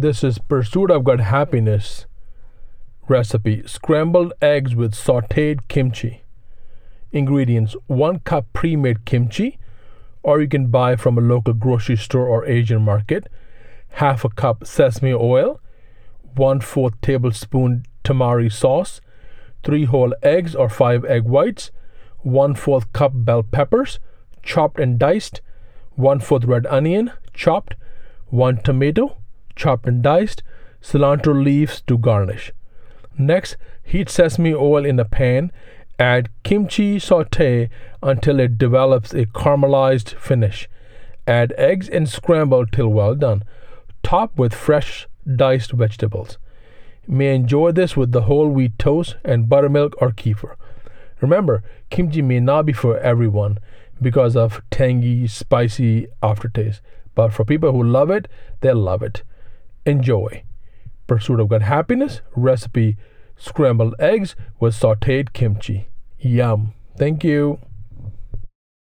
This is Pursuit of Gut Happiness recipe scrambled eggs with sauteed kimchi. Ingredients 1 cup pre made kimchi, or you can buy from a local grocery store or Asian market, half a cup sesame oil, 1 4 tablespoon tamari sauce, 3 whole eggs or 5 egg whites, 1 4 cup bell peppers, chopped and diced, 1 4 red onion, chopped, 1 tomato, chopped and diced, cilantro leaves to garnish. Next, heat sesame oil in a pan. Add kimchi saute until it develops a caramelized finish. Add eggs and scramble till well done. Top with fresh diced vegetables. You may enjoy this with the whole wheat toast and buttermilk or kefir. Remember, kimchi may not be for everyone because of tangy, spicy aftertaste, but for people who love it, they'll love it. Enjoy. Pursuit of Gut Happiness recipe scrambled eggs with sauteed kimchi. Yum. Thank you.